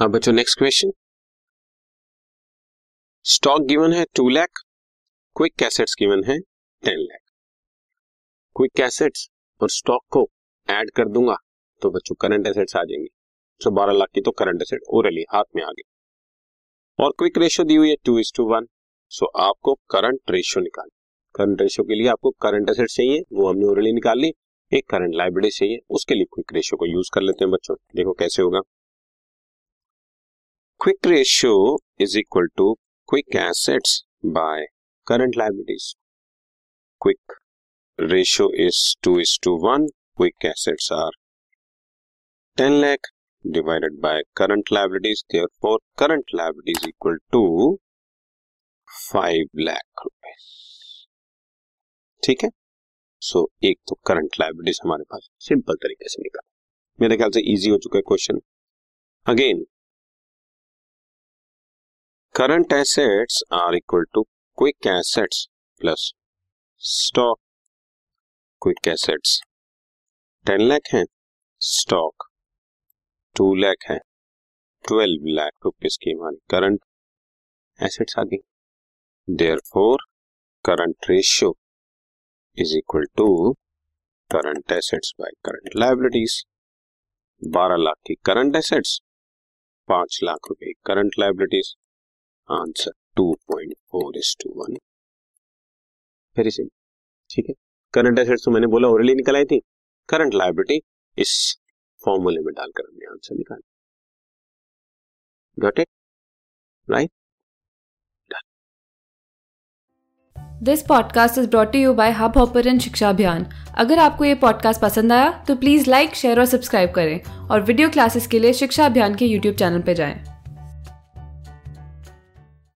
अब बच्चों next question stock given है two lakh quick assets given है टेन लैख क्विक एसेट्स और स्टॉक को ऐड कर दूँगा तो बच्चों करंट एसेट्स आ जाएँगे। तो बारह लाख की तो करंट एसेट ओरली हाथ में आ गई। और क्विक रेशियो दी हुई है two is two one so आपको करंट रेशियो निकाल करंट रेशियो के लिए आपको करंट एसेट चाहिए, वो हमने ओरली निकाल ली। एक करंट लाइबिलिटी चाहिए, उसके लिए क्विक रेशियो को यूज़ कर लेते हैं बच्चों। देखो कैसे होगा। Quick ratio is equal to quick assets by current liabilities quick ratio is two is two one quick assets are ten lakh divided by current liabilities therefore current liabilities equal to five lakh रुपए ठीक है? सो एक तो current liabilities हमारे पास simple तरीके से निकाल। मेरे ख्याल से इजी हो चुका है question again current assets are equal to quick assets plus stock quick assets ten lakh है. स्टॉक टू लाख है. ट्वेल्व लाख रुपीज़ की हमारी करंट एसेट्स आ गई. Therefore current ratio is equal to current assets by current liabilities बारह लाख की current assets पाँच लाख रुपए current liabilities answer two point four is two one. Very simple ठीक है? करंट एसेट्स तो मैंने बोला ओरली निकल आई थी। करंट लाइबिलिटी इस फॉर्मूले में डालकर हमने आंसर निकाला। Got it right this podcast is brought you by hub hopper Shiksha Abhiyan अगर आपको ये पॉडकास्ट पसंद आया तो प्लीज़ लाइक शेयर और सब्सक्राइब करें। और वीडियो क्लासेस के लिए शिक्षा अभियान के यूट्यूब चैनल पर जाएँ।